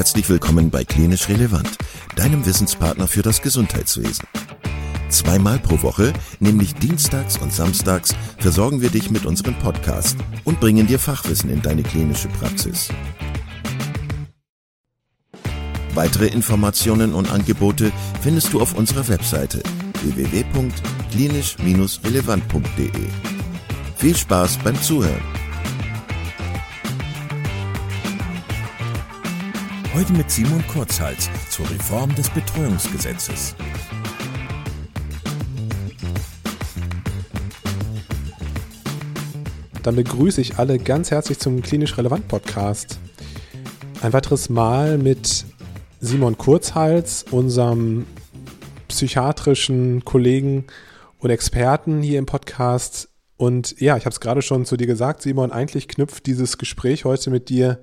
Herzlich willkommen bei Klinisch Relevant, deinem Wissenspartner für das Gesundheitswesen. Zweimal pro Woche, nämlich dienstags und samstags, versorgen wir dich mit unserem Podcast und bringen dir Fachwissen in deine klinische Praxis. Weitere Informationen und Angebote findest du auf unserer Webseite www.klinisch-relevant.de. Viel Spaß beim Zuhören! Heute mit Simon Kurzhals zur Reform des Betreuungsgesetzes. Dann begrüße ich alle ganz herzlich zum Klinisch Relevant Podcast. Ein weiteres Mal mit Simon Kurzhals, unserem psychiatrischen Kollegen und Experten hier im Podcast. Und ja, ich habe es gerade schon zu dir gesagt, Simon, eigentlich knüpft dieses Gespräch heute mit dir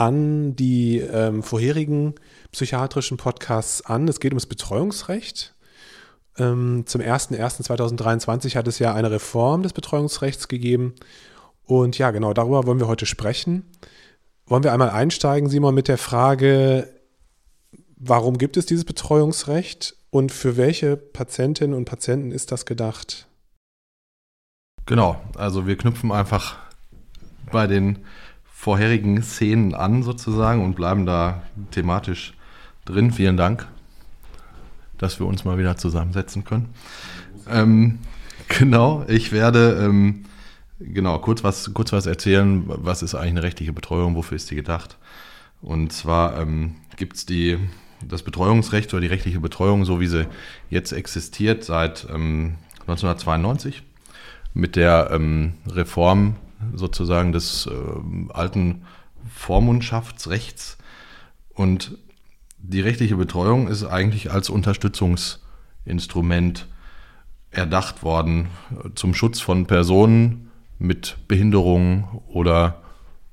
an die ähm, vorherigen psychiatrischen Podcasts an. Es geht ums Betreuungsrecht. Ähm, zum 01.01.2023 hat es ja eine Reform des Betreuungsrechts gegeben. Und ja, genau darüber wollen wir heute sprechen. Wollen wir einmal einsteigen, Simon, mit der Frage, warum gibt es dieses Betreuungsrecht und für welche Patientinnen und Patienten ist das gedacht? Genau, also wir knüpfen einfach bei den vorherigen Szenen an sozusagen und bleiben da thematisch drin. Vielen Dank dass wir uns mal wieder zusammensetzen können. Ähm, genau, ich werde ähm, genau kurz was, kurz was erzählen, was ist eigentlich eine rechtliche Betreuung, wofür ist die gedacht. Und zwar ähm, gibt es das Betreuungsrecht oder die rechtliche Betreuung, so wie sie jetzt existiert, seit ähm, 1992 mit der ähm, Reform sozusagen des äh, alten Vormundschaftsrechts. Und die rechtliche Betreuung ist eigentlich als Unterstützungsinstrument erdacht worden zum Schutz von Personen mit Behinderungen oder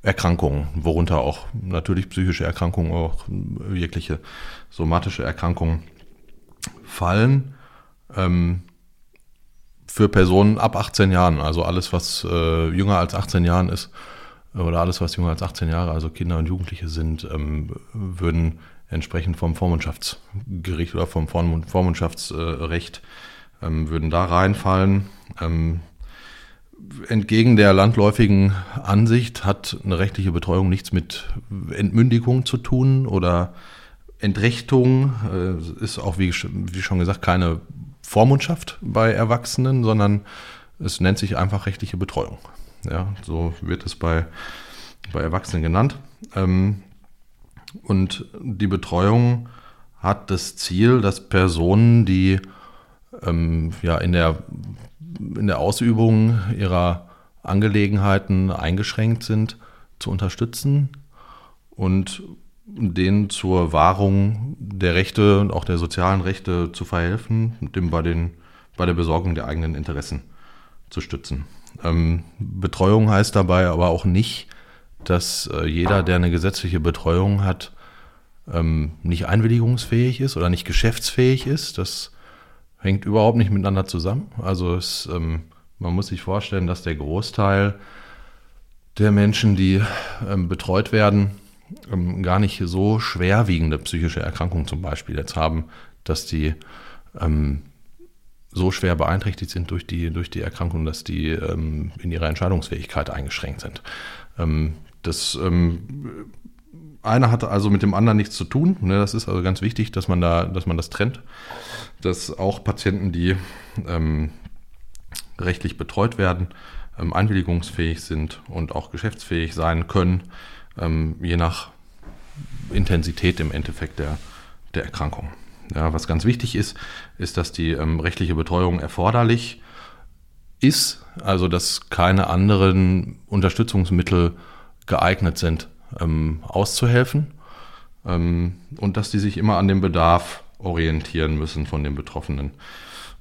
Erkrankungen, worunter auch natürlich psychische Erkrankungen, auch jegliche somatische Erkrankungen fallen. Ähm, für Personen ab 18 Jahren, also alles, was äh, jünger als 18 Jahren ist, oder alles, was jünger als 18 Jahre, also Kinder und Jugendliche sind, ähm, würden entsprechend vom Vormundschaftsgericht oder vom Vormundschaftsrecht ähm, würden da reinfallen. Ähm, entgegen der landläufigen Ansicht hat eine rechtliche Betreuung nichts mit Entmündigung zu tun oder Entrechtung. Äh, ist auch, wie, wie schon gesagt, keine Vormundschaft bei Erwachsenen, sondern es nennt sich einfach rechtliche Betreuung. Ja, so wird es bei, bei Erwachsenen genannt. Ähm, und die Betreuung hat das Ziel, dass Personen, die ähm, ja in der, in der Ausübung ihrer Angelegenheiten eingeschränkt sind, zu unterstützen und denen zur Wahrung der Rechte und auch der sozialen Rechte zu verhelfen, dem bei, den, bei der Besorgung der eigenen Interessen zu stützen. Ähm, Betreuung heißt dabei aber auch nicht, dass äh, jeder, der eine gesetzliche Betreuung hat, ähm, nicht einwilligungsfähig ist oder nicht geschäftsfähig ist. Das hängt überhaupt nicht miteinander zusammen. Also es, ähm, man muss sich vorstellen, dass der Großteil der Menschen, die ähm, betreut werden, ähm, gar nicht so schwerwiegende psychische Erkrankungen zum Beispiel jetzt haben, dass die ähm, so schwer beeinträchtigt sind durch die, durch die Erkrankung, dass die ähm, in ihrer Entscheidungsfähigkeit eingeschränkt sind. Ähm, das ähm, eine hat also mit dem anderen nichts zu tun. Ne? Das ist also ganz wichtig, dass man da, dass man das trennt. Dass auch Patienten, die ähm, rechtlich betreut werden, ähm, einwilligungsfähig sind und auch geschäftsfähig sein können, ähm, je nach Intensität im Endeffekt der, der Erkrankung. Ja, was ganz wichtig ist, ist, dass die ähm, rechtliche Betreuung erforderlich ist, also dass keine anderen Unterstützungsmittel geeignet sind, ähm, auszuhelfen ähm, und dass die sich immer an dem Bedarf orientieren müssen von den Betroffenen.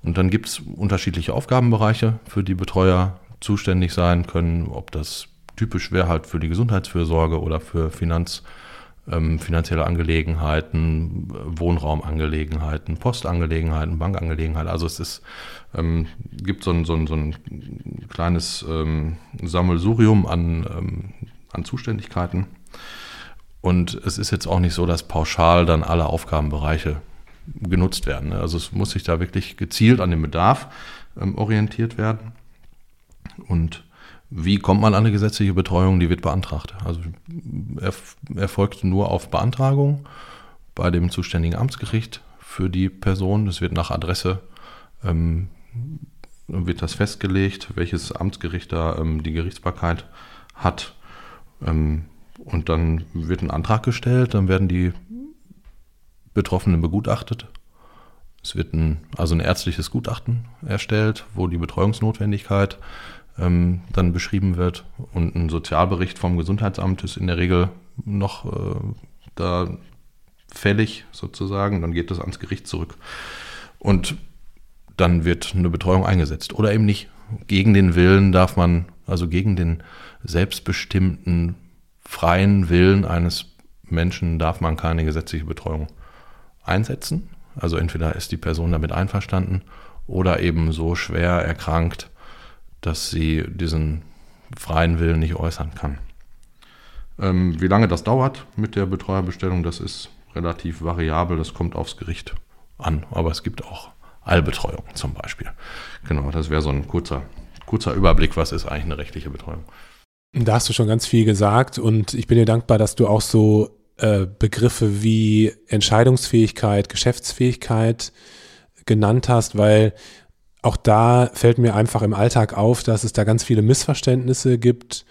Und dann gibt es unterschiedliche Aufgabenbereiche, für die Betreuer zuständig sein können, ob das typisch wäre halt für die Gesundheitsfürsorge oder für Finanz, ähm, finanzielle Angelegenheiten, Wohnraumangelegenheiten, Postangelegenheiten, Bankangelegenheiten. Also es ist, ähm, gibt so ein, so ein, so ein kleines ähm, Sammelsurium an, ähm, an Zuständigkeiten. Und es ist jetzt auch nicht so, dass pauschal dann alle Aufgabenbereiche genutzt werden. Ne? Also es muss sich da wirklich gezielt an den Bedarf ähm, orientiert werden. Und wie kommt man an eine gesetzliche Betreuung? Die wird beantragt. Also erfolgt nur auf Beantragung bei dem zuständigen Amtsgericht für die Person. Es wird nach Adresse ähm, wird das festgelegt, welches Amtsgericht da ähm, die Gerichtsbarkeit hat. Ähm, und dann wird ein Antrag gestellt, dann werden die Betroffenen begutachtet. Es wird ein, also ein ärztliches Gutachten erstellt, wo die Betreuungsnotwendigkeit ähm, dann beschrieben wird. Und ein Sozialbericht vom Gesundheitsamt ist in der Regel noch äh, da fällig sozusagen. Dann geht das ans Gericht zurück. Und dann wird eine Betreuung eingesetzt. Oder eben nicht. Gegen den Willen darf man, also gegen den selbstbestimmten freien Willen eines Menschen darf man keine gesetzliche Betreuung einsetzen. Also entweder ist die Person damit einverstanden oder eben so schwer erkrankt, dass sie diesen freien Willen nicht äußern kann. Ähm, wie lange das dauert mit der Betreuerbestellung, das ist relativ variabel, das kommt aufs Gericht an. Aber es gibt auch Allbetreuung zum Beispiel. Genau, das wäre so ein kurzer, kurzer Überblick, was ist eigentlich eine rechtliche Betreuung. Da hast du schon ganz viel gesagt und ich bin dir dankbar, dass du auch so äh, Begriffe wie Entscheidungsfähigkeit, Geschäftsfähigkeit genannt hast, weil auch da fällt mir einfach im Alltag auf, dass es da ganz viele Missverständnisse gibt.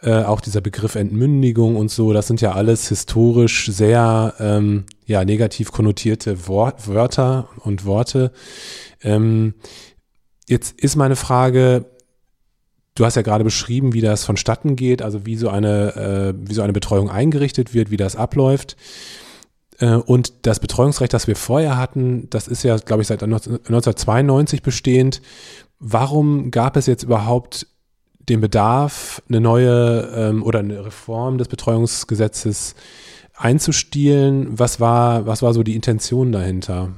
Äh, auch dieser Begriff Entmündigung und so, das sind ja alles historisch sehr ähm, ja, negativ konnotierte Wort, Wörter und Worte. Ähm, jetzt ist meine Frage, Du hast ja gerade beschrieben, wie das vonstatten geht, also wie so eine, äh, wie so eine Betreuung eingerichtet wird, wie das abläuft. Äh, und das Betreuungsrecht, das wir vorher hatten, das ist ja, glaube ich, seit 1992 bestehend. Warum gab es jetzt überhaupt den Bedarf, eine neue ähm, oder eine Reform des Betreuungsgesetzes einzustielen? Was war, was war so die Intention dahinter?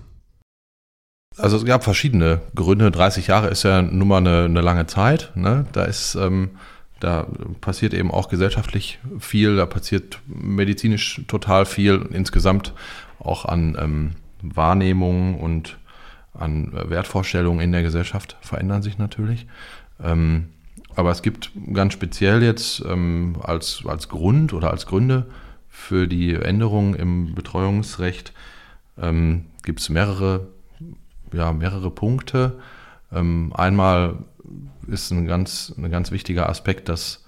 Also es gab verschiedene Gründe. 30 Jahre ist ja nun mal eine, eine lange Zeit. Ne? Da ist, ähm, da passiert eben auch gesellschaftlich viel, da passiert medizinisch total viel, insgesamt auch an ähm, Wahrnehmungen und an Wertvorstellungen in der Gesellschaft verändern sich natürlich. Ähm, aber es gibt ganz speziell jetzt ähm, als, als Grund oder als Gründe für die Änderungen im Betreuungsrecht ähm, gibt es mehrere ja, mehrere Punkte. Ähm, einmal ist ein ganz, ein ganz wichtiger Aspekt, dass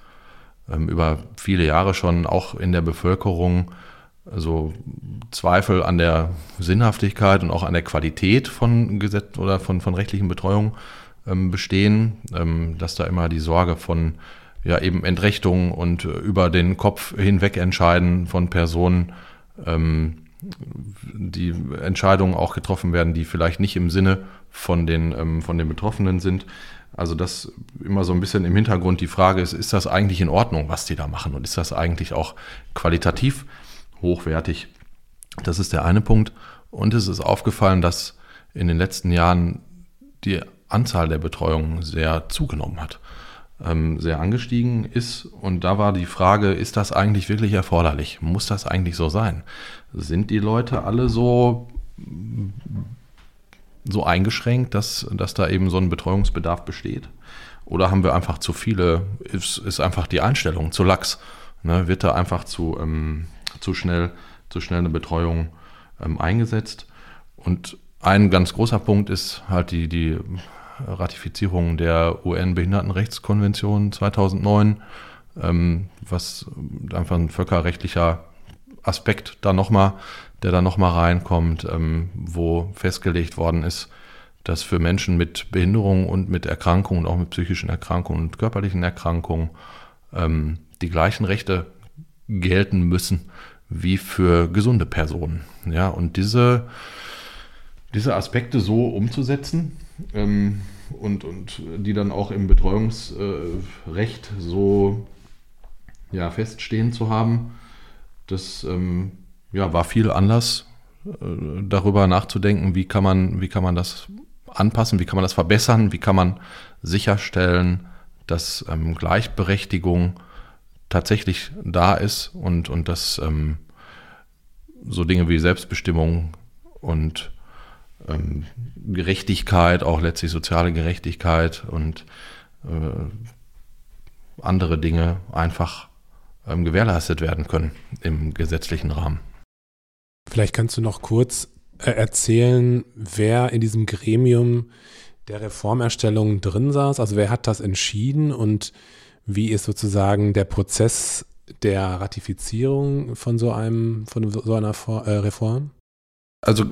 ähm, über viele Jahre schon auch in der Bevölkerung also Zweifel an der Sinnhaftigkeit und auch an der Qualität von Gesetz oder von, von rechtlichen Betreuung ähm, bestehen, ähm, dass da immer die Sorge von ja eben Entrechtung und äh, über den Kopf hinweg entscheiden von Personen ähm, die Entscheidungen auch getroffen werden, die vielleicht nicht im Sinne von den, ähm, von den Betroffenen sind. Also das immer so ein bisschen im Hintergrund die Frage ist, ist das eigentlich in Ordnung, was die da machen und ist das eigentlich auch qualitativ hochwertig? Das ist der eine Punkt. Und es ist aufgefallen, dass in den letzten Jahren die Anzahl der Betreuungen sehr zugenommen hat ähm, sehr angestiegen ist. Und da war die Frage, ist das eigentlich wirklich erforderlich? Muss das eigentlich so sein? Sind die Leute alle so, so eingeschränkt, dass, dass da eben so ein Betreuungsbedarf besteht? Oder haben wir einfach zu viele, ist, ist einfach die Einstellung zu lax? Ne? Wird da einfach zu, ähm, zu, schnell, zu schnell eine Betreuung ähm, eingesetzt? Und ein ganz großer Punkt ist halt die, die Ratifizierung der UN-Behindertenrechtskonvention 2009, ähm, was einfach ein völkerrechtlicher Aspekt da nochmal, der da nochmal reinkommt, ähm, wo festgelegt worden ist, dass für Menschen mit Behinderung und mit Erkrankungen auch mit psychischen Erkrankungen und körperlichen Erkrankungen ähm, die gleichen Rechte gelten müssen wie für gesunde Personen. Ja, und diese, diese Aspekte so umzusetzen, ähm, und, und die dann auch im Betreuungsrecht so ja, feststehen zu haben, das ähm, ja, war viel Anlass, äh, darüber nachzudenken, wie kann, man, wie kann man das anpassen, wie kann man das verbessern, wie kann man sicherstellen, dass ähm, Gleichberechtigung tatsächlich da ist und, und dass ähm, so Dinge wie Selbstbestimmung und ähm, Gerechtigkeit, auch letztlich soziale Gerechtigkeit und äh, andere Dinge einfach ähm, gewährleistet werden können im gesetzlichen Rahmen. Vielleicht kannst du noch kurz äh, erzählen, wer in diesem Gremium der Reformerstellung drin saß. Also wer hat das entschieden und wie ist sozusagen der Prozess der Ratifizierung von so einem, von so einer äh, Reform? Also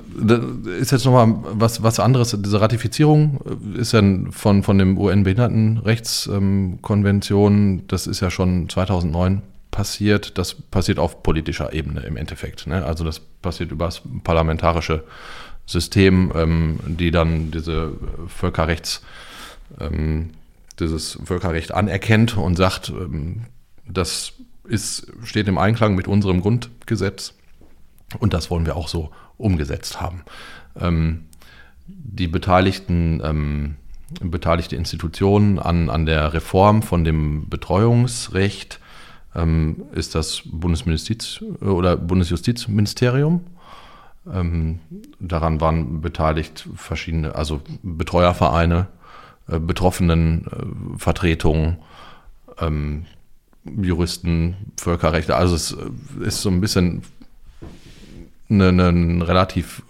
ist jetzt nochmal was, was anderes. Diese Ratifizierung ist ja von, von dem UN-Behindertenrechtskonvention, das ist ja schon 2009 passiert. Das passiert auf politischer Ebene im Endeffekt. Ne? Also das passiert über das parlamentarische System, ähm, die dann diese Völkerrechts, ähm, dieses Völkerrecht anerkennt und sagt, ähm, das ist, steht im Einklang mit unserem Grundgesetz und das wollen wir auch so umgesetzt haben. Ähm, die beteiligten ähm, beteiligte Institutionen an, an der Reform von dem Betreuungsrecht ähm, ist das Bundesjustiz oder Bundesjustizministerium. Ähm, daran waren beteiligt verschiedene, also Betreuervereine, äh, Betroffenenvertretungen, äh, ähm, Juristen, Völkerrechte. Also es äh, ist so ein bisschen ein relativ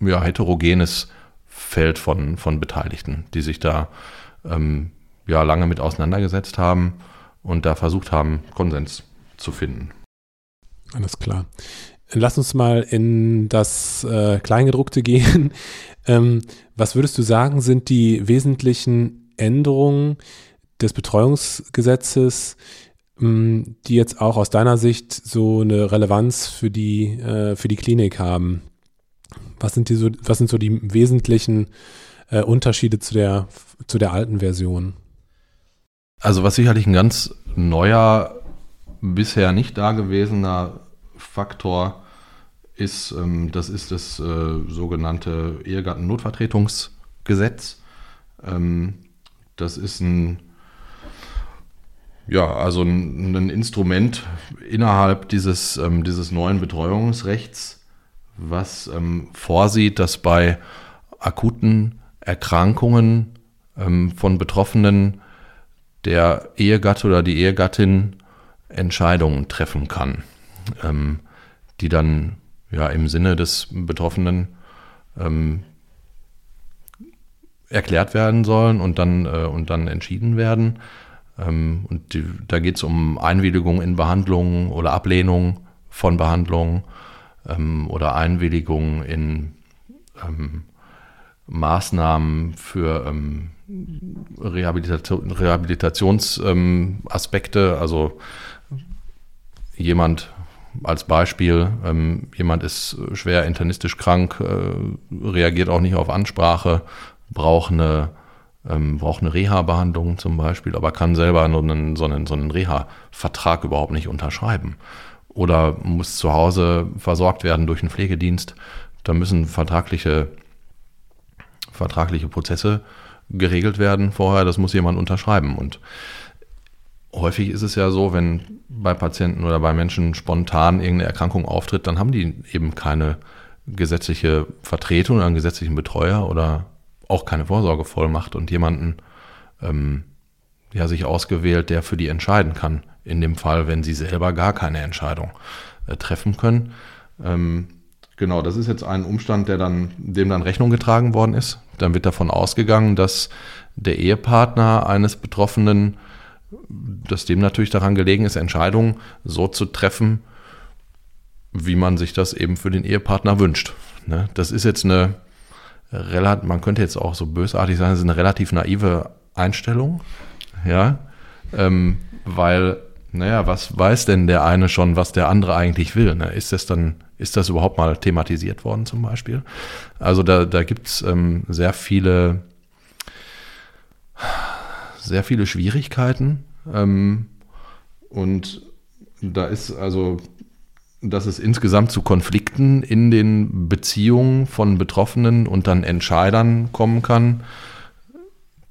ja, heterogenes Feld von, von Beteiligten, die sich da ähm, ja, lange mit auseinandergesetzt haben und da versucht haben, Konsens zu finden. Alles klar. Lass uns mal in das äh, Kleingedruckte gehen. ähm, was würdest du sagen, sind die wesentlichen Änderungen des Betreuungsgesetzes, ähm, die jetzt auch aus deiner Sicht so eine Relevanz für die, äh, für die Klinik haben? Was sind, die so, was sind so die wesentlichen äh, Unterschiede zu der, zu der alten Version? Also was sicherlich ein ganz neuer, bisher nicht dagewesener Faktor ist, ähm, das ist das äh, sogenannte Ehegattennotvertretungsgesetz. Ähm, das ist ein ja, also ein, ein Instrument innerhalb dieses, ähm, dieses neuen Betreuungsrechts, was vorsieht, dass bei akuten Erkrankungen von Betroffenen der Ehegatte oder die Ehegattin Entscheidungen treffen kann, ähm, die dann ja im Sinne des Betroffenen ähm, erklärt werden sollen und dann, äh, und dann entschieden werden. Ähm, und die, da geht es um Einwilligung in Behandlungen oder Ablehnung von Behandlungen ähm, oder Einwilligung in ähm, Maßnahmen für ähm, Rehabilitation, Rehabilitationsaspekte. Ähm, also jemand als Beispiel, ähm, jemand ist schwer internistisch krank, äh, reagiert auch nicht auf Ansprache, braucht eine ähm, braucht eine Reha-Behandlung zum Beispiel, aber kann selber einen, so einen, so einen Reha-Vertrag überhaupt nicht unterschreiben. Oder muss zu Hause versorgt werden durch einen Pflegedienst. Da müssen vertragliche, vertragliche Prozesse geregelt werden vorher. Das muss jemand unterschreiben. Und häufig ist es ja so, wenn bei Patienten oder bei Menschen spontan irgendeine Erkrankung auftritt, dann haben die eben keine gesetzliche Vertretung oder einen gesetzlichen Betreuer oder auch keine Vorsorgevollmacht und jemanden ähm, ja, sich ausgewählt, der für die entscheiden kann. In dem Fall, wenn sie selber gar keine Entscheidung äh, treffen können. Ähm, genau, das ist jetzt ein Umstand, der dann, dem dann Rechnung getragen worden ist. Dann wird davon ausgegangen, dass der Ehepartner eines Betroffenen, dass dem natürlich daran gelegen ist, Entscheidungen so zu treffen, wie man sich das eben für den Ehepartner wünscht. Ne? Das ist jetzt eine relativ, man könnte jetzt auch so bösartig sagen, es ist eine relativ naive Einstellung. Ja, ähm, weil, naja, was weiß denn der eine schon, was der andere eigentlich will? Ne? Ist das dann, ist das überhaupt mal thematisiert worden zum Beispiel? Also da, da gibt es ähm, sehr viele, sehr viele Schwierigkeiten. Ähm, und da ist also dass es insgesamt zu Konflikten in den Beziehungen von Betroffenen und dann Entscheidern kommen kann.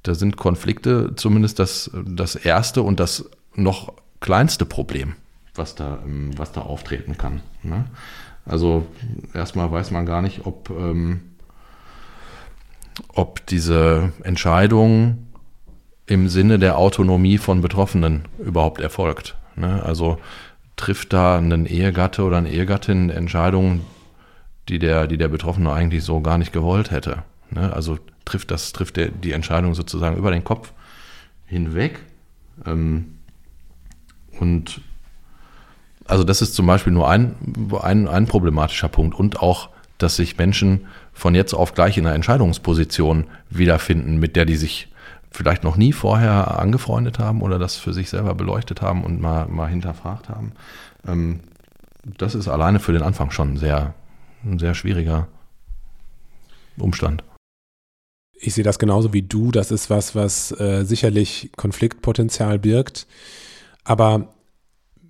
Da sind Konflikte zumindest das, das erste und das noch kleinste Problem, was da, ähm, was da auftreten kann. Ne? Also erstmal weiß man gar nicht, ob, ähm, ob diese Entscheidung im Sinne der Autonomie von Betroffenen überhaupt erfolgt. Ne? Also trifft da ein Ehegatte oder eine Ehegattin Entscheidungen, die der, die der Betroffene eigentlich so gar nicht gewollt hätte. Ne? Also trifft das, trifft der, die Entscheidung sozusagen über den Kopf hinweg. Ähm, und also das ist zum Beispiel nur ein, ein, ein problematischer Punkt und auch, dass sich Menschen von jetzt auf gleich in einer Entscheidungsposition wiederfinden, mit der die sich vielleicht noch nie vorher angefreundet haben oder das für sich selber beleuchtet haben und mal, mal hinterfragt haben. Ähm, das ist alleine für den Anfang schon sehr, ein sehr schwieriger Umstand. Ich sehe das genauso wie du. Das ist was, was äh, sicherlich Konfliktpotenzial birgt. Aber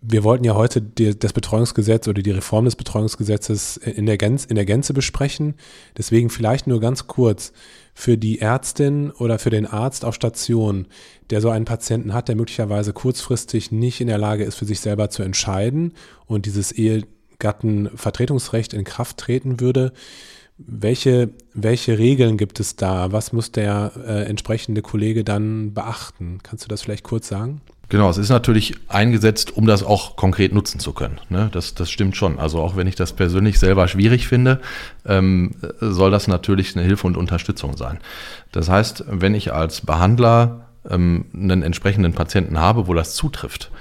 wir wollten ja heute die, das Betreuungsgesetz oder die Reform des Betreuungsgesetzes in der, Gänze, in der Gänze besprechen. Deswegen vielleicht nur ganz kurz für die Ärztin oder für den Arzt auf Station, der so einen Patienten hat, der möglicherweise kurzfristig nicht in der Lage ist, für sich selber zu entscheiden und dieses Ehegattenvertretungsrecht in Kraft treten würde. Welche, welche Regeln gibt es da? Was muss der äh, entsprechende Kollege dann beachten? Kannst du das vielleicht kurz sagen? Genau, es ist natürlich eingesetzt, um das auch konkret nutzen zu können. Ne? Das, das stimmt schon. Also auch wenn ich das persönlich selber schwierig finde, ähm, soll das natürlich eine Hilfe und Unterstützung sein. Das heißt, wenn ich als Behandler ähm, einen entsprechenden Patienten habe, wo das zutrifft,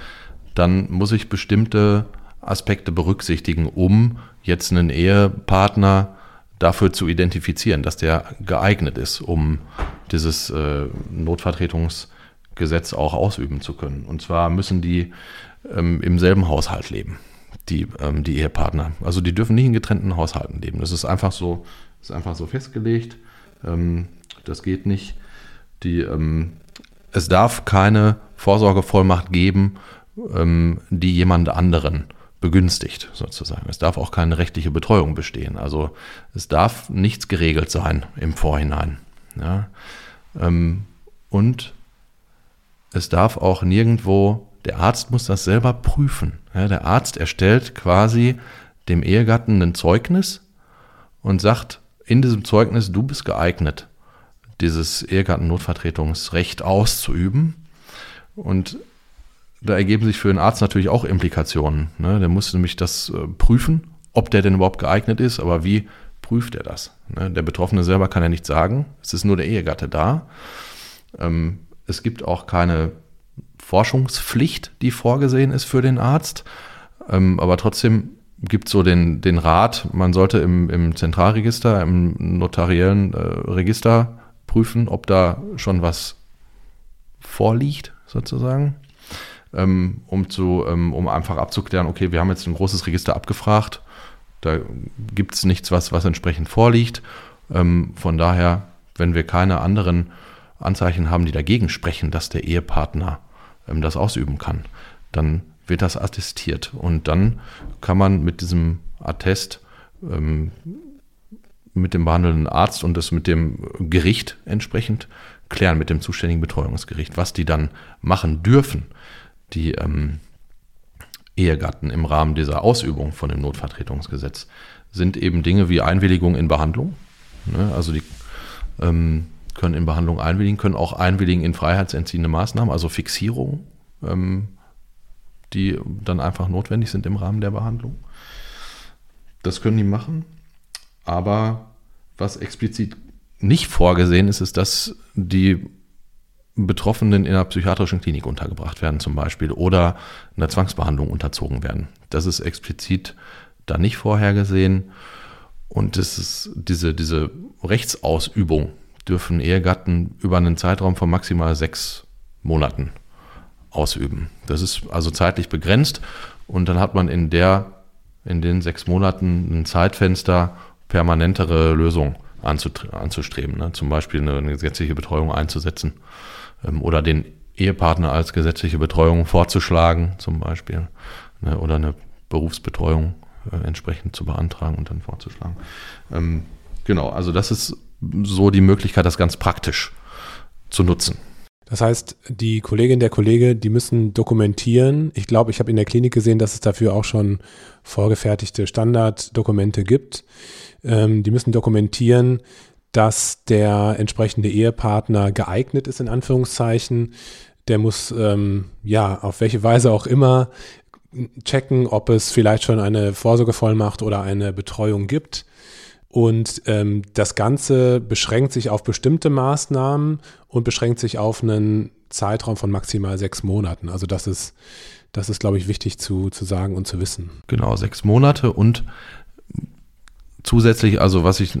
dann muss ich bestimmte Aspekte berücksichtigen, um jetzt einen Ehepartner dafür zu identifizieren, dass der geeignet ist, um dieses äh, Notvertretungs- Gesetz auch ausüben zu können. Und zwar müssen die ähm, im selben Haushalt leben, die, ähm, die Ehepartner. Also die dürfen nicht in getrennten Haushalten leben. Das ist einfach so, ist einfach so festgelegt. Ähm, das geht nicht. Die, ähm, es darf keine Vorsorgevollmacht geben, ähm, die jemand anderen begünstigt, sozusagen. Es darf auch keine rechtliche Betreuung bestehen. Also es darf nichts geregelt sein im Vorhinein. Ja? Ähm, und es darf auch nirgendwo, der Arzt muss das selber prüfen. Ja, der Arzt erstellt quasi dem Ehegatten ein Zeugnis und sagt in diesem Zeugnis, du bist geeignet, dieses Ehegattennotvertretungsrecht auszuüben. Und da ergeben sich für den Arzt natürlich auch Implikationen. Ne? Der muss nämlich das äh, prüfen, ob der denn überhaupt geeignet ist, aber wie prüft er das? Ne? Der Betroffene selber kann ja nicht sagen, es ist nur der Ehegatte da. Ähm, es gibt auch keine Forschungspflicht, die vorgesehen ist für den Arzt. Ähm, aber trotzdem gibt es so den, den Rat, man sollte im, im Zentralregister, im notariellen äh, Register prüfen, ob da schon was vorliegt, sozusagen. Ähm, um, zu, ähm, um einfach abzuklären, okay, wir haben jetzt ein großes Register abgefragt, da gibt es nichts, was, was entsprechend vorliegt. Ähm, von daher, wenn wir keine anderen Anzeichen haben, die dagegen sprechen, dass der Ehepartner ähm, das ausüben kann, dann wird das attestiert. Und dann kann man mit diesem Attest ähm, mit dem behandelnden Arzt und das mit dem Gericht entsprechend klären, mit dem zuständigen Betreuungsgericht, was die dann machen dürfen, die ähm, Ehegatten im Rahmen dieser Ausübung von dem Notvertretungsgesetz, sind eben Dinge wie Einwilligung in Behandlung. Ne? Also die ähm, können in Behandlung einwilligen, können auch einwilligen in freiheitsentziehende Maßnahmen, also Fixierungen, ähm, die dann einfach notwendig sind im Rahmen der Behandlung. Das können die machen. Aber was explizit nicht vorgesehen ist, ist, dass die Betroffenen in einer psychiatrischen Klinik untergebracht werden zum Beispiel oder einer Zwangsbehandlung unterzogen werden. Das ist explizit da nicht vorhergesehen. Und das ist diese, diese Rechtsausübung dürfen Ehegatten über einen Zeitraum von maximal sechs Monaten ausüben. Das ist also zeitlich begrenzt und dann hat man in der in den sechs Monaten ein Zeitfenster, permanentere Lösungen anzustreben. Ne? Zum Beispiel eine, eine, gesetzliche Betreuung einzusetzen ähm, oder den Ehepartner als gesetzliche Betreuung vorzuschlagen, zum Beispiel. Ne? Oder eine Berufsbetreuung äh, entsprechend zu beantragen und dann vorzuschlagen. Ähm, genau, also das ist so die Möglichkeit, das ganz praktisch zu nutzen. Das heißt, die Kollegin, der Kollege, die müssen dokumentieren. Ich glaube, ich habe in der Klinik gesehen, dass es dafür auch schon vorgefertigte Standarddokumente gibt. Ähm, die müssen dokumentieren, dass der entsprechende Ehepartner geeignet ist, in Anführungszeichen. Der muss, ähm, ja, auf welche Weise auch immer checken, ob es vielleicht schon eine Vorsorgevollmacht oder eine Betreuung gibt. Und ähm, das Ganze beschränkt sich auf bestimmte Maßnahmen und beschränkt sich auf einen Zeitraum von maximal sechs Monaten. Also das ist, das ist, glaube ich, wichtig zu, zu sagen und zu wissen. Genau, sechs Monate und zusätzlich, also was ich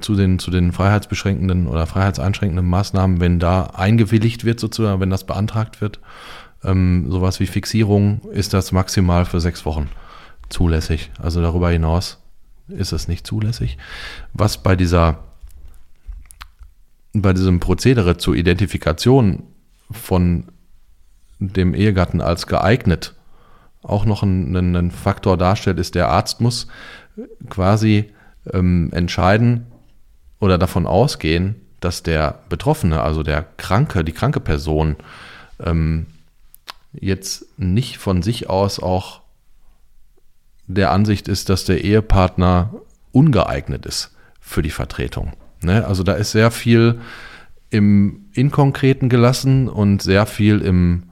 zu den, zu den freiheitsbeschränkenden oder freiheitseinschränkenden Maßnahmen, wenn da eingewilligt wird sozusagen, wenn das beantragt wird, ähm, sowas wie Fixierung, ist das maximal für sechs Wochen zulässig. Also darüber hinaus ist es nicht zulässig. Was bei dieser, bei diesem Prozedere zur Identifikation von dem Ehegatten als geeignet auch noch einen, einen Faktor darstellt, ist, der Arzt muss quasi ähm, entscheiden oder davon ausgehen, dass der Betroffene, also der Kranke, die kranke Person, ähm, jetzt nicht von sich aus auch der Ansicht ist, dass der Ehepartner ungeeignet ist für die Vertretung. Ne? Also da ist sehr viel im Inkonkreten gelassen und sehr viel im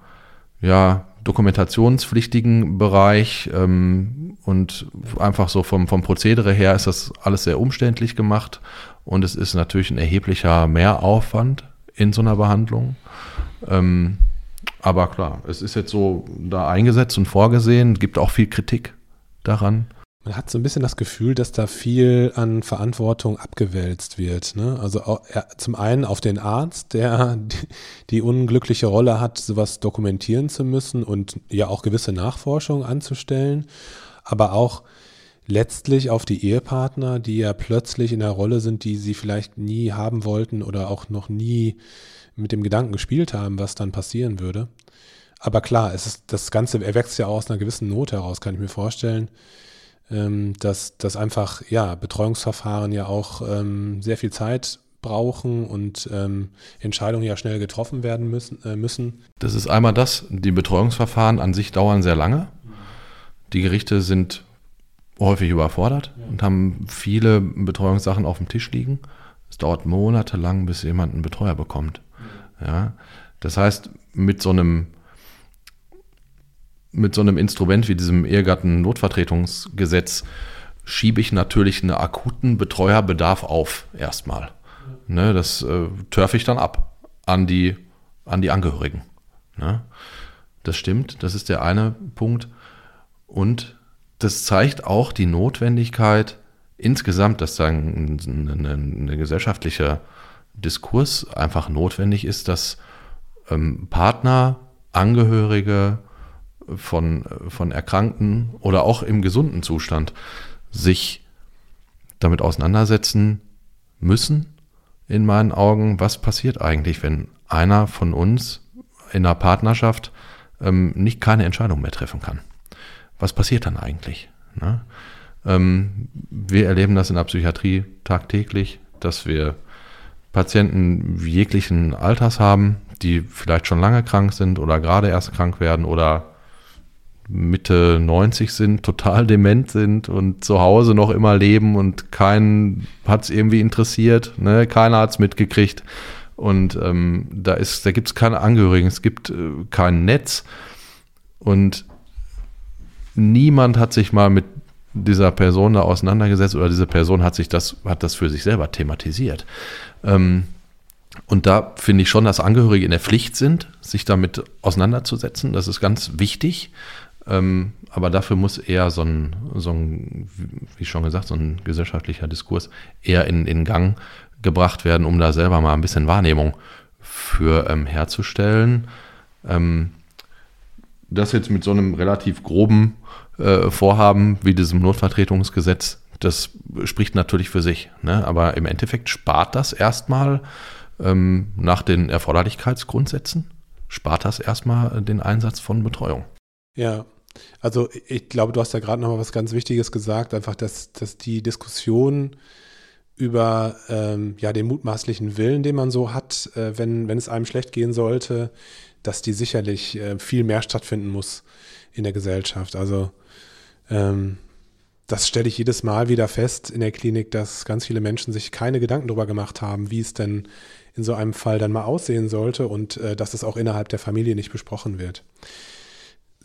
ja, dokumentationspflichtigen Bereich ähm, und einfach so vom, vom Prozedere her ist das alles sehr umständlich gemacht und es ist natürlich ein erheblicher Mehraufwand in so einer Behandlung. Ähm, aber klar, es ist jetzt so da eingesetzt und vorgesehen, gibt auch viel Kritik daran. Man hat so ein bisschen das Gefühl, dass da viel an Verantwortung abgewälzt wird. Ne? Also zum einen auf den Arzt, der die, unglückliche Rolle hat, sowas dokumentieren zu müssen und ja auch gewisse Nachforschung anzustellen, aber auch letztlich auf die Ehepartner, die ja plötzlich in der Rolle sind, die sie vielleicht nie haben wollten oder auch noch nie mit dem Gedanken gespielt haben, was dann passieren würde. Aber klar, es ist, das Ganze erwächst ja aus einer gewissen Not heraus, kann ich mir vorstellen, ähm, dass, dass einfach, ja, Betreuungsverfahren ja auch ähm, sehr viel Zeit brauchen und ähm, Entscheidungen ja schnell getroffen werden müssen, äh, müssen. Das ist einmal das, die Betreuungsverfahren an sich dauern sehr lange. Die Gerichte sind häufig überfordert ja. und haben viele Betreuungssachen auf dem Tisch liegen. Es dauert monatelang, bis jemand einen Betreuer bekommt. Ja. Das heißt, mit so einem mit so einem Instrument wie diesem Ehegatten-Notvertretungsgesetz schiebe ich natürlich einen akuten Betreuerbedarf auf, erstmal. Ne, das äh, törfe ich dann ab an die, an die Angehörigen. Ne? Das stimmt, das ist der eine Punkt. Und das zeigt auch die Notwendigkeit insgesamt, dass da ein, ein, ein, ein gesellschaftlicher Diskurs einfach notwendig ist, dass ähm, Partner, Angehörige, von, von Erkrankten oder auch im gesunden Zustand sich damit auseinandersetzen müssen, in meinen Augen, was passiert eigentlich, wenn einer von uns in einer Partnerschaft ähm, nicht keine Entscheidung mehr treffen kann. Was passiert dann eigentlich? Ne? Ähm, wir erleben das in der Psychiatrie tagtäglich, dass wir Patienten jeglichen Alters haben, die vielleicht schon lange krank sind oder gerade erst krank werden oder Mitte 90 sind, total dement sind und zu Hause noch immer leben und keinen hat es irgendwie interessiert, ne? keiner hat es mitgekriegt. Und ähm, da, da gibt es keine Angehörigen, es gibt äh, kein Netz und niemand hat sich mal mit dieser Person da auseinandergesetzt oder diese Person hat sich das, hat das für sich selber thematisiert. Ähm, und da finde ich schon, dass Angehörige in der Pflicht sind, sich damit auseinanderzusetzen. Das ist ganz wichtig. Ähm, aber dafür muss eher so ein, so ein, wie schon gesagt, so ein gesellschaftlicher Diskurs eher in, in Gang gebracht werden, um da selber mal ein bisschen Wahrnehmung für ähm, herzustellen. Ähm, das jetzt mit so einem relativ groben äh, Vorhaben wie diesem Notvertretungsgesetz, das spricht natürlich für sich. Ne? Aber im Endeffekt spart das erstmal ähm, nach den Erforderlichkeitsgrundsätzen, spart das erstmal den Einsatz von Betreuung. Ja, also ich glaube, du hast ja gerade noch mal was ganz Wichtiges gesagt, einfach, dass, dass die Diskussion über ähm, ja, den mutmaßlichen Willen, den man so hat, äh, wenn, wenn es einem schlecht gehen sollte, dass die sicherlich äh, viel mehr stattfinden muss in der Gesellschaft. Also ähm, das stelle ich jedes Mal wieder fest in der Klinik, dass ganz viele Menschen sich keine Gedanken darüber gemacht haben, wie es denn in so einem Fall dann mal aussehen sollte und äh, dass es auch innerhalb der Familie nicht besprochen wird.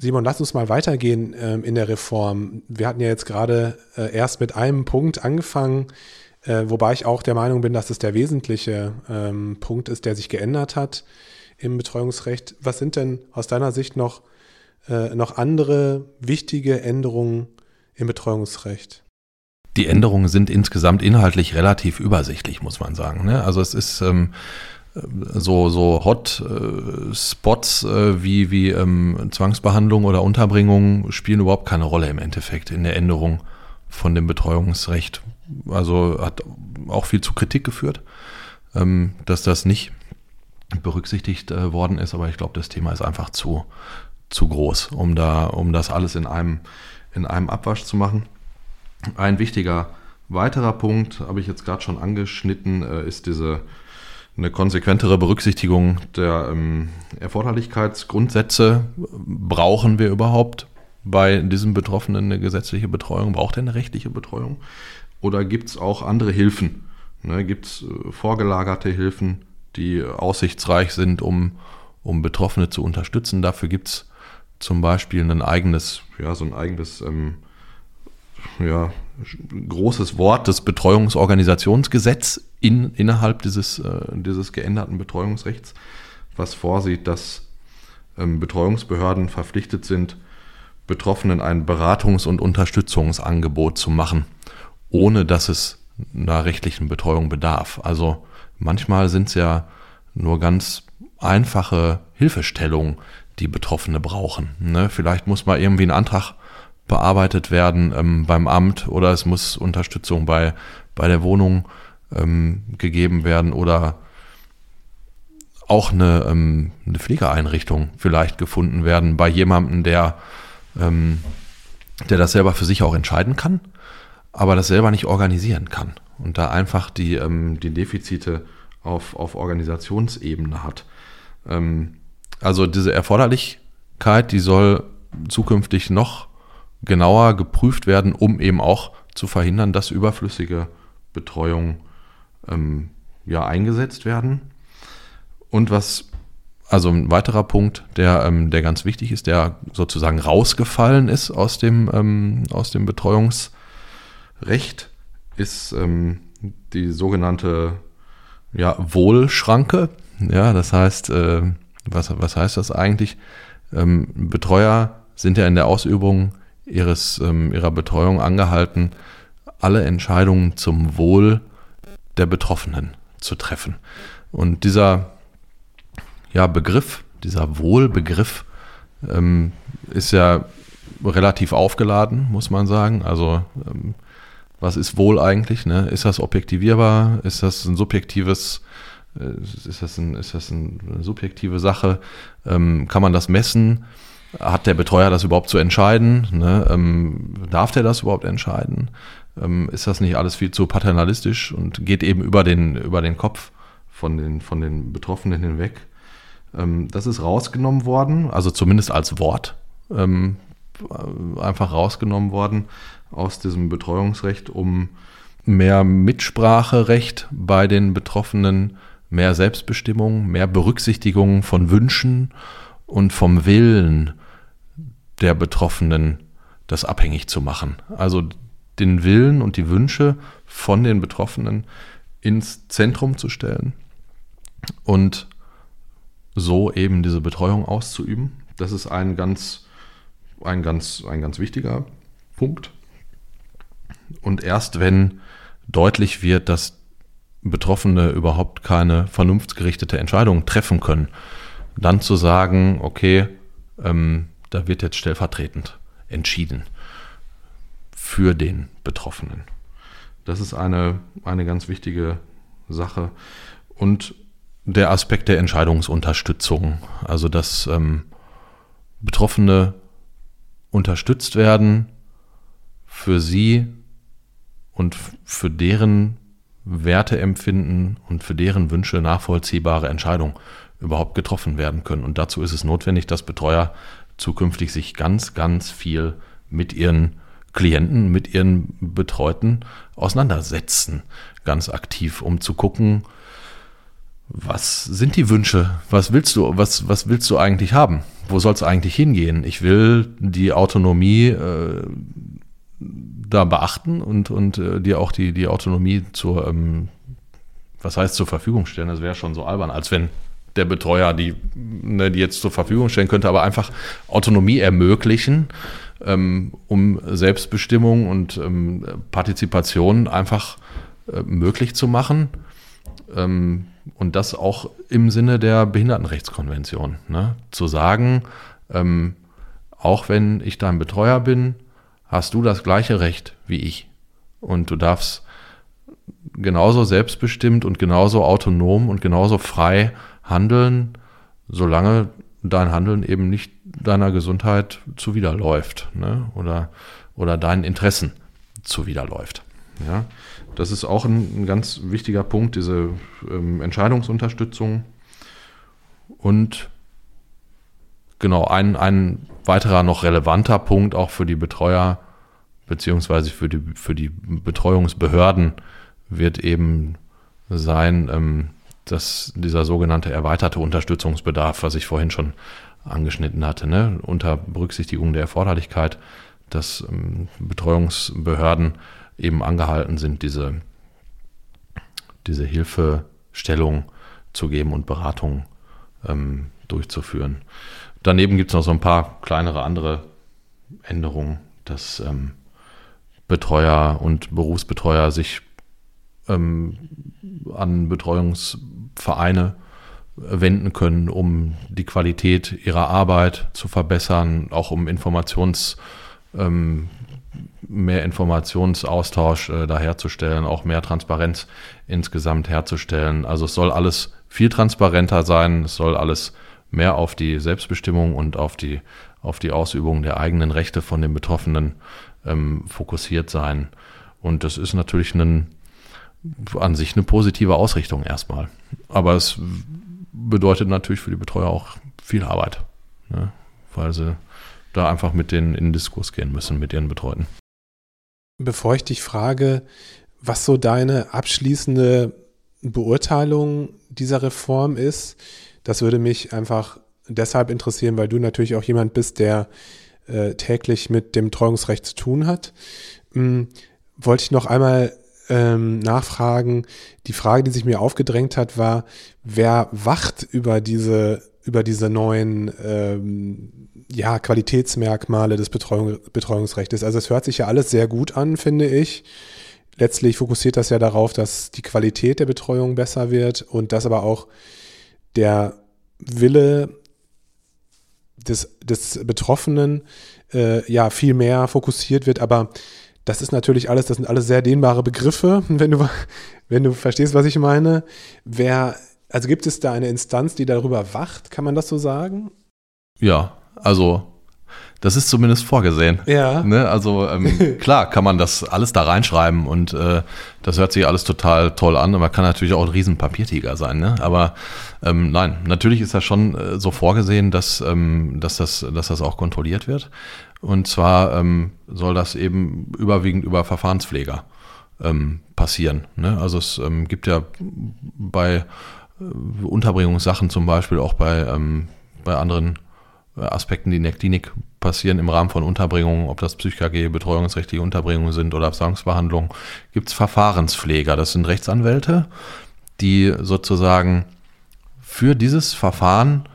Simon, lass uns mal weitergehen ähm, in der Reform. Wir hatten ja jetzt gerade äh, erst mit einem Punkt angefangen, äh, wobei ich auch der Meinung bin, dass es der wesentliche ähm, Punkt ist, der sich geändert hat im Betreuungsrecht. Was sind denn aus deiner Sicht noch, äh, noch andere wichtige Änderungen im Betreuungsrecht? Die Änderungen sind insgesamt inhaltlich relativ übersichtlich, muss man sagen. Ne? Also es ist ähm, so, so Hot-Spots äh, wie, wie ähm, Zwangsbehandlung oder Unterbringung spielen überhaupt keine Rolle im Endeffekt in der Änderung von dem Betreuungsrecht. Also hat auch viel zu Kritik geführt, ähm, dass das nicht berücksichtigt äh, worden ist, aber ich glaube, das Thema ist einfach zu, zu groß, um da, um das alles in einem, in einem Abwasch zu machen. Ein wichtiger weiterer Punkt, habe ich jetzt gerade schon angeschnitten, äh, ist diese eine konsequentere Berücksichtigung der ähm, Erforderlichkeitsgrundsätze. Brauchen wir überhaupt bei diesem Betroffenen eine gesetzliche Betreuung? Braucht er eine rechtliche Betreuung? Oder gibt es auch andere Hilfen? Ne, gibt es äh, vorgelagerte Hilfen, die aussichtsreich sind, um, um Betroffene zu unterstützen? Dafür gibt es zum Beispiel ein eigenes, ja, so ein eigenes ähm, ja, großes Wort, das Betreuungsorganisationsgesetz in, innerhalb dieses, äh, dieses geänderten Betreuungsrechts, was vorsieht, dass ähm, Betreuungsbehörden verpflichtet sind, Betroffenen ein Beratungs- und Unterstützungsangebot zu machen, ohne dass es einer rechtlichen Betreuung bedarf. Also manchmal sind es ja nur ganz einfache Hilfestellungen, die Betroffene brauchen. Ne? Vielleicht muss mal irgendwie ein Antrag bearbeitet werden ähm, beim Amt oder es muss Unterstützung bei, bei der Wohnung ähm, gegeben werden oder auch eine, ähm, eine Pflegeeinrichtung vielleicht gefunden werden bei jemandem, der, ähm, der das selber für sich auch entscheiden kann, aber das selber nicht organisieren kann und da einfach die, ähm, die Defizite auf, auf Organisationsebene hat. Ähm, also diese Erforderlichkeit, die soll zukünftig noch genauer geprüft werden, um eben auch zu verhindern, dass überflüssige Betreuung ähm, ja, eingesetzt werden. Und was, also ein weiterer Punkt, der, ähm, der ganz wichtig ist, der sozusagen rausgefallen ist aus dem, ähm, aus dem Betreuungsrecht, ist ähm, die sogenannte ja, Wohlschranke. Ja, das heißt, äh, was, was heißt das eigentlich? Ähm, Betreuer sind ja in der Ausübung ihres, ähm, ihrer Betreuung angehalten, alle Entscheidungen zum Wohl der Betroffenen zu treffen. Und dieser ja, Begriff, dieser Wohlbegriff ähm, ist ja relativ aufgeladen, muss man sagen. Also ähm, was ist Wohl eigentlich? Ne? Ist das objektivierbar? Ist das ein subjektives, äh, ist das, ein, ist das eine subjektive Sache? Ähm, kann man das messen? Hat der Betreuer das überhaupt zu entscheiden? Ne? Ähm, darf der das überhaupt entscheiden? Ähm, ist das nicht alles viel zu paternalistisch und geht eben über den, über den Kopf von den, von den Betroffenen hinweg? Ähm, das ist rausgenommen worden, also zumindest als Wort ähm, einfach rausgenommen worden aus diesem Betreuungsrecht, um mehr Mitspracherecht bei den Betroffenen, mehr Selbstbestimmung, mehr Berücksichtigung von Wünschen und vom Willen der Betroffenen das abhängig zu machen. Also den Willen und die Wünsche von den Betroffenen ins Zentrum zu stellen und so eben diese Betreuung auszuüben. Das ist ein ganz, ein ganz, ein ganz wichtiger Punkt. Und erst wenn deutlich wird, dass Betroffene überhaupt keine vernunftsgerichtete Entscheidung treffen können, dann zu sagen, okay, ähm, da wird jetzt stellvertretend entschieden für den Betroffenen. Das ist eine, eine ganz wichtige Sache. Und der Aspekt der Entscheidungsunterstützung, also dass ähm, Betroffene unterstützt werden für sie und für deren Werteempfinden und für deren Wünsche nachvollziehbare Entscheidungen überhaupt getroffen werden können. Und dazu ist es notwendig, dass Betreuer zukünftig sich ganz, ganz viel mit ihren Klienten, mit ihren Betreuten auseinandersetzen, ganz aktiv, um zu gucken, was sind die Wünsche? Was willst du, was, was willst du eigentlich haben? Wo soll es eigentlich hingehen? Ich will die Autonomie äh, da beachten und, und äh, dir auch die, die Autonomie zur, ähm, was heißt zur Verfügung stellen. Das wäre schon so albern, als wenn der Betreuer die, ne, die jetzt zur Verfügung stellen könnte, aber einfach Autonomie ermöglichen, um Selbstbestimmung und ähm, Partizipation einfach äh, möglich zu machen. Ähm, und das auch im Sinne der Behindertenrechtskonvention. Ne? Zu sagen, ähm, auch wenn ich dein Betreuer bin, hast du das gleiche Recht wie ich. Und du darfst genauso selbstbestimmt und genauso autonom und genauso frei handeln, solange dein Handeln eben nicht deiner Gesundheit zuwiderläuft ne? oder, oder deinen Interessen zuwiderläuft. Ja? Das ist auch ein, ein ganz wichtiger Punkt, diese ähm, Entscheidungsunterstützung. Und genau, ein, ein weiterer noch relevanter Punkt auch für die Betreuer beziehungsweise für die, für die Betreuungsbehörden wird eben sein, ähm, dass dieser sogenannte erweiterte Unterstützungsbedarf, was ich vorhin schon angeschnitten hatte, ne, unter Berücksichtigung der Erforderlichkeit, dass ähm, Betreuungsbehörden eben angehalten sind, diese, diese Hilfestellung zu geben und Beratung ähm, durchzuführen. Daneben gibt es noch so ein paar kleinere andere Änderungen, dass ähm, Betreuer und Berufsbetreuer sich ähm, an Betreuungsvereine wenden können, um die Qualität ihrer Arbeit zu verbessern, auch um Informations, ähm, mehr Informationsaustausch äh, da auch mehr Transparenz insgesamt herzustellen. Also es soll alles viel transparenter sein, es soll alles mehr auf die Selbstbestimmung und auf die, auf die Ausübung der eigenen Rechte von den Betroffenen ähm, fokussiert sein. Und das ist natürlich ein, an sich eine positive Ausrichtung erstmal. Aber es bedeutet natürlich für die Betreuer auch viel Arbeit, ne? weil sie da einfach mit denen in den Diskurs gehen müssen, mit ihren Betreuten. Bevor ich dich frage, was so deine abschließende Beurteilung dieser Reform ist, das würde mich einfach deshalb interessieren, weil du natürlich auch jemand bist, der äh, täglich mit dem Treuungsrecht zu tun hat. Hm, wollte ich noch einmal ähm, nachfragen. Die Frage, die sich mir aufgedrängt hat, war, wer wacht über diese, über diese neuen ähm, ja, Qualitätsmerkmale des Betreuung, Betreuungsrechts? Also es hört sich ja alles sehr gut an, finde ich. Letztlich fokussiert das ja darauf, dass die Qualität der Betreuung besser wird und dass aber auch der Wille des, des Betroffenen äh, ja viel mehr fokussiert wird. Aber das ist natürlich alles, das sind alles sehr dehnbare Begriffe, wenn du, wenn du verstehst, was ich meine. Wer, also gibt es da eine Instanz, die darüber wacht? Kann man das so sagen? Ja, also das ist zumindest vorgesehen. Ja. Ne? Also ähm, klar kann man das alles da reinschreiben und äh, das hört sich alles total toll an. Und man kann natürlich auch ein riesen Papiertiger sein. Ne? Aber ähm, nein, natürlich ist das schon äh, so vorgesehen, dass, ähm, dass, das, dass das auch kontrolliert wird. Und zwar ähm, soll das eben überwiegend über Verfahrenspfleger ähm, passieren. Ne? Also es ähm, gibt ja bei äh, Unterbringungssachen zum Beispiel auch bei, ähm, bei anderen äh, Aspekten, die in der Klinik passieren im Rahmen von Unterbringungen, ob das PsychKG, betreuungsrechtliche Unterbringungen sind oder Absagsbehandlung, gibt es Verfahrenspfleger. Das sind Rechtsanwälte, die sozusagen für dieses Verfahren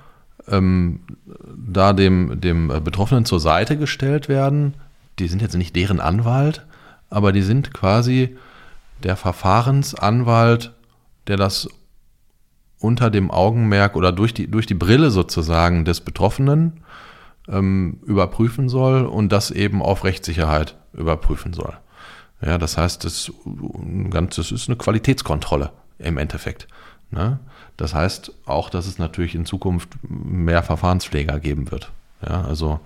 ähm, da dem, dem Betroffenen zur Seite gestellt werden. Die sind jetzt nicht deren Anwalt, aber die sind quasi der Verfahrensanwalt, der das unter dem Augenmerk oder durch die, durch die Brille sozusagen des Betroffenen ähm, überprüfen soll und das eben auf Rechtssicherheit überprüfen soll. Ja, das heißt, das, das ist eine Qualitätskontrolle im Endeffekt. Ne? Das heißt auch, dass es natürlich in Zukunft mehr Verfahrenspfleger geben wird. Ja, also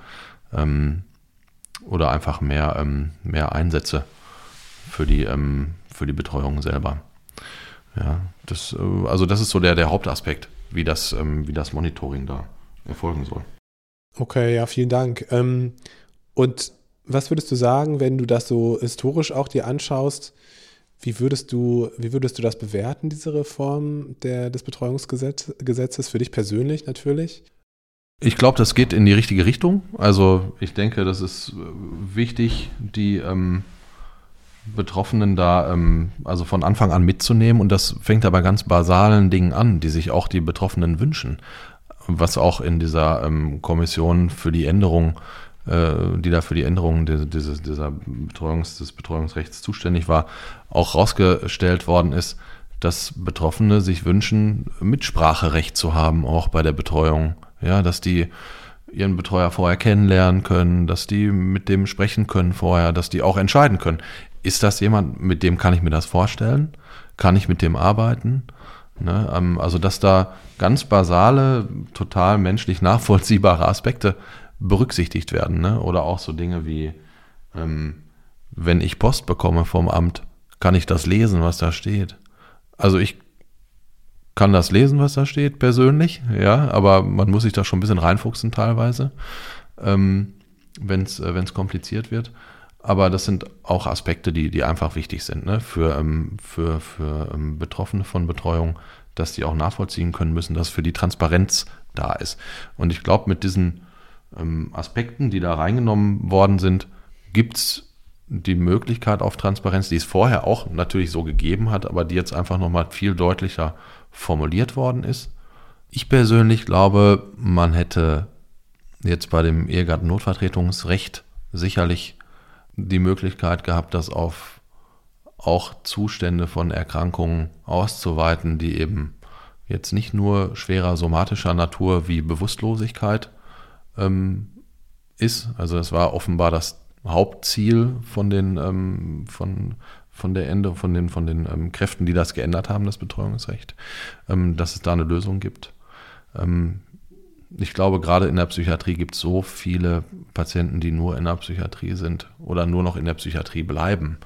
ähm, oder einfach mehr, ähm, mehr Einsätze für die, ähm, für die Betreuung selber. Ja, das, äh, also das ist so der, der Hauptaspekt, wie das, ähm, wie das Monitoring da erfolgen soll. Okay, ja, vielen Dank. Ähm, und was würdest du sagen, wenn du das so historisch auch dir anschaust? Wie würdest du, wie würdest du das bewerten, diese Reform der, des Betreuungsgesetzes, für dich persönlich natürlich? Ich glaube, das geht in die richtige Richtung. Also ich denke, das ist äh, wichtig, die ähm, Betroffenen da ähm, also von Anfang an mitzunehmen. Und das fängt aber ganz basalen Dingen an, die sich auch die Betroffenen wünschen. Was auch in dieser ähm, Kommission für die Änderung die da für die Änderung dieses, dieser Betreuungs, des Betreuungsrechts zuständig war, auch rausgestellt worden ist, dass Betroffene sich wünschen, Mitspracherecht zu haben, auch bei der Betreuung. Ja, dass die ihren Betreuer vorher kennenlernen können, dass die mit dem sprechen können vorher, dass die auch entscheiden können. Ist das jemand, mit dem kann ich mir das vorstellen? Kann ich mit dem arbeiten? Ne, ähm, also, dass da ganz basale, total menschlich nachvollziehbare Aspekte berücksichtigt werden. Ne? Oder auch so Dinge wie, ähm, wenn ich Post bekomme vom Amt, kann ich das lesen, was da steht. Also ich kann das lesen, was da steht, persönlich, ja, aber man muss sich da schon ein bisschen reinfuchsen teilweise, ähm, wenn es äh, kompliziert wird. Aber das sind auch Aspekte, die, die einfach wichtig sind ne? für, ähm, für, für ähm, Betroffene von Betreuung, dass die auch nachvollziehen können müssen, dass für die Transparenz da ist. Und ich glaube, mit diesen ähm, Aspekten, die da reingenommen worden sind, gibt es die Möglichkeit auf Transparenz, die es vorher auch natürlich so gegeben hat, aber die jetzt einfach nochmal viel deutlicher formuliert worden ist. Ich persönlich glaube, man hätte jetzt bei dem Ehegattennotvertretungsrecht sicherlich die Möglichkeit gehabt, das auf auch Zustände von Erkrankungen auszuweiten, die eben jetzt nicht nur schwerer somatischer Natur wie Bewusstlosigkeit ähm, ist. Also das war offenbar das Hauptziel von den ähm, von von der Ende von den von den ähm, Kräften, die das geändert haben, das Betreuungsrecht, ähm, dass es da eine Lösung gibt. Ähm, ich glaube, gerade in der Psychiatrie gibt es so viele Patienten, die nur in der Psychiatrie sind oder nur noch in der Psychiatrie bleiben,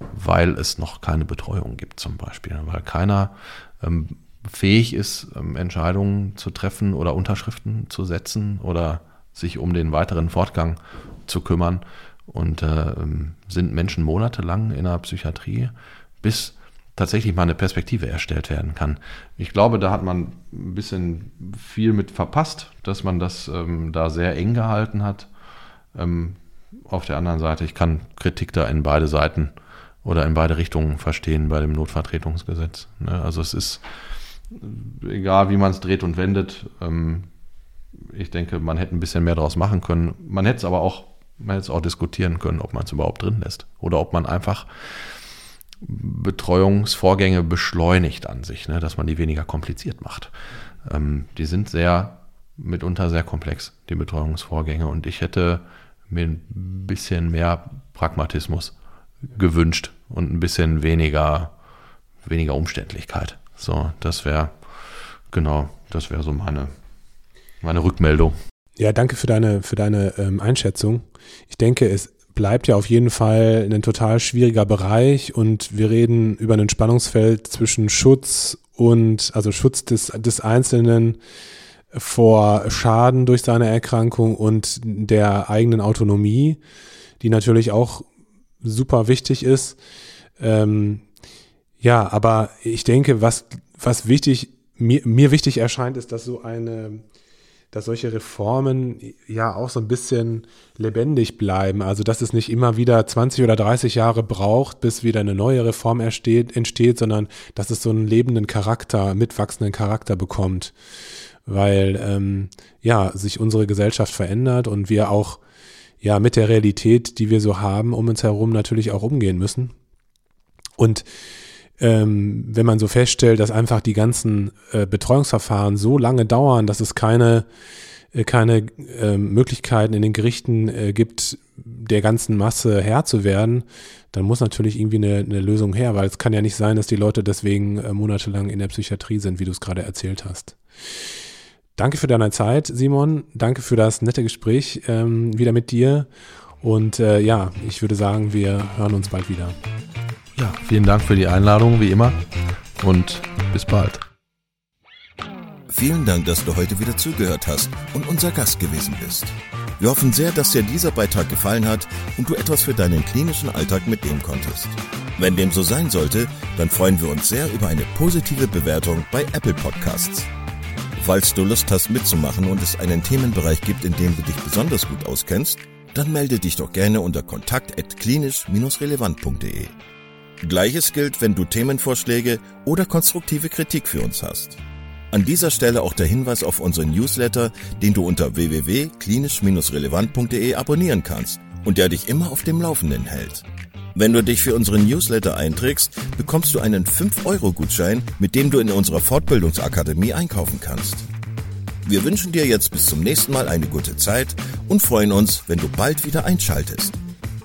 weil es noch keine Betreuung gibt zum Beispiel, weil keiner ähm, fähig ist, Entscheidungen zu treffen oder Unterschriften zu setzen oder sich um den weiteren Fortgang zu kümmern. Und äh, sind Menschen monatelang in der Psychiatrie, bis tatsächlich mal eine Perspektive erstellt werden kann. Ich glaube, da hat man ein bisschen viel mit verpasst, dass man das ähm, da sehr eng gehalten hat. Ähm, auf der anderen Seite, ich kann Kritik da in beide Seiten oder in beide Richtungen verstehen bei dem Notvertretungsgesetz. Ne? Also es ist egal, wie man es dreht und wendet, ähm, ich denke, man hätte ein bisschen mehr daraus machen können. Man hätte es aber auch, man hätte es auch diskutieren können, ob man es überhaupt drin lässt. Oder ob man einfach Betreuungsvorgänge beschleunigt an sich, ne, dass man die weniger kompliziert macht. Ähm, die sind sehr, mitunter sehr komplex, die Betreuungsvorgänge. Und ich hätte mir ein bisschen mehr Pragmatismus gewünscht und ein bisschen weniger, weniger Umständlichkeit. So, das wäre, genau, das wäre so meine meine Rückmeldung. Ja, danke für deine, für deine ähm, Einschätzung. Ich denke, es bleibt ja auf jeden Fall ein total schwieriger Bereich und wir reden über ein Spannungsfeld zwischen Schutz und, also Schutz des, des Einzelnen vor Schaden durch seine Erkrankung und der eigenen Autonomie, die natürlich auch super wichtig ist. Ähm, ja, aber ich denke, was, was wichtig, mir, mir wichtig erscheint, ist, dass so eine dass solche Reformen ja auch so ein bisschen lebendig bleiben. Also dass es nicht immer wieder 20 oder 30 Jahre braucht, bis wieder eine neue Reform entsteht, entsteht sondern dass es so einen lebenden Charakter, mitwachsenden Charakter bekommt. Weil ähm, ja, sich unsere Gesellschaft verändert und wir auch ja mit der Realität, die wir so haben, um uns herum natürlich auch umgehen müssen. Und ähm, wenn man so feststellt, dass einfach die ganzen äh, Betreuungsverfahren so lange dauern, dass es keine, äh, keine äh, Möglichkeiten in den Gerichten äh, gibt, der ganzen Masse Herr zu werden, dann muss natürlich irgendwie eine, eine, Lösung her, weil es kann ja nicht sein, dass die Leute deswegen äh, monatelang in der Psychiatrie sind, wie du es gerade erzählt hast. Danke für deine Zeit, Simon. Danke für das nette Gespräch ähm, wieder mit dir. Und äh, ja, ich würde sagen, wir hören uns bald wieder. Ja, vielen Dank für die Einladung, wie immer. und bis bald. Vielen Dank, dass du heute wieder zugehört hast und unser Gast gewesen bist. Wir hoffen sehr, dass dir dieser Beitrag gefallen hat und du etwas für deinen klinischen Alltag mitnehmen konntest. Wenn dem so sein sollte, dann freuen wir uns sehr über eine positive Bewertung bei Apple Podcasts. Falls du Lust hast mitzumachen und es einen Themenbereich gibt, in dem du dich besonders gut auskennst, dann melde dich doch gerne unter kontakt@klinisch-relevant.de. Gleiches gilt, wenn du Themenvorschläge oder konstruktive Kritik für uns hast. An dieser Stelle auch der Hinweis auf unseren Newsletter, den du unter www.klinisch-relevant.de abonnieren kannst und der dich immer auf dem Laufenden hält. Wenn du dich für unseren Newsletter einträgst, bekommst du einen 5-Euro-Gutschein, mit dem du in unserer Fortbildungsakademie einkaufen kannst. Wir wünschen dir jetzt bis zum nächsten Mal eine gute Zeit und freuen uns, wenn du bald wieder einschaltest.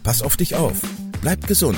Pass auf dich auf, bleib gesund.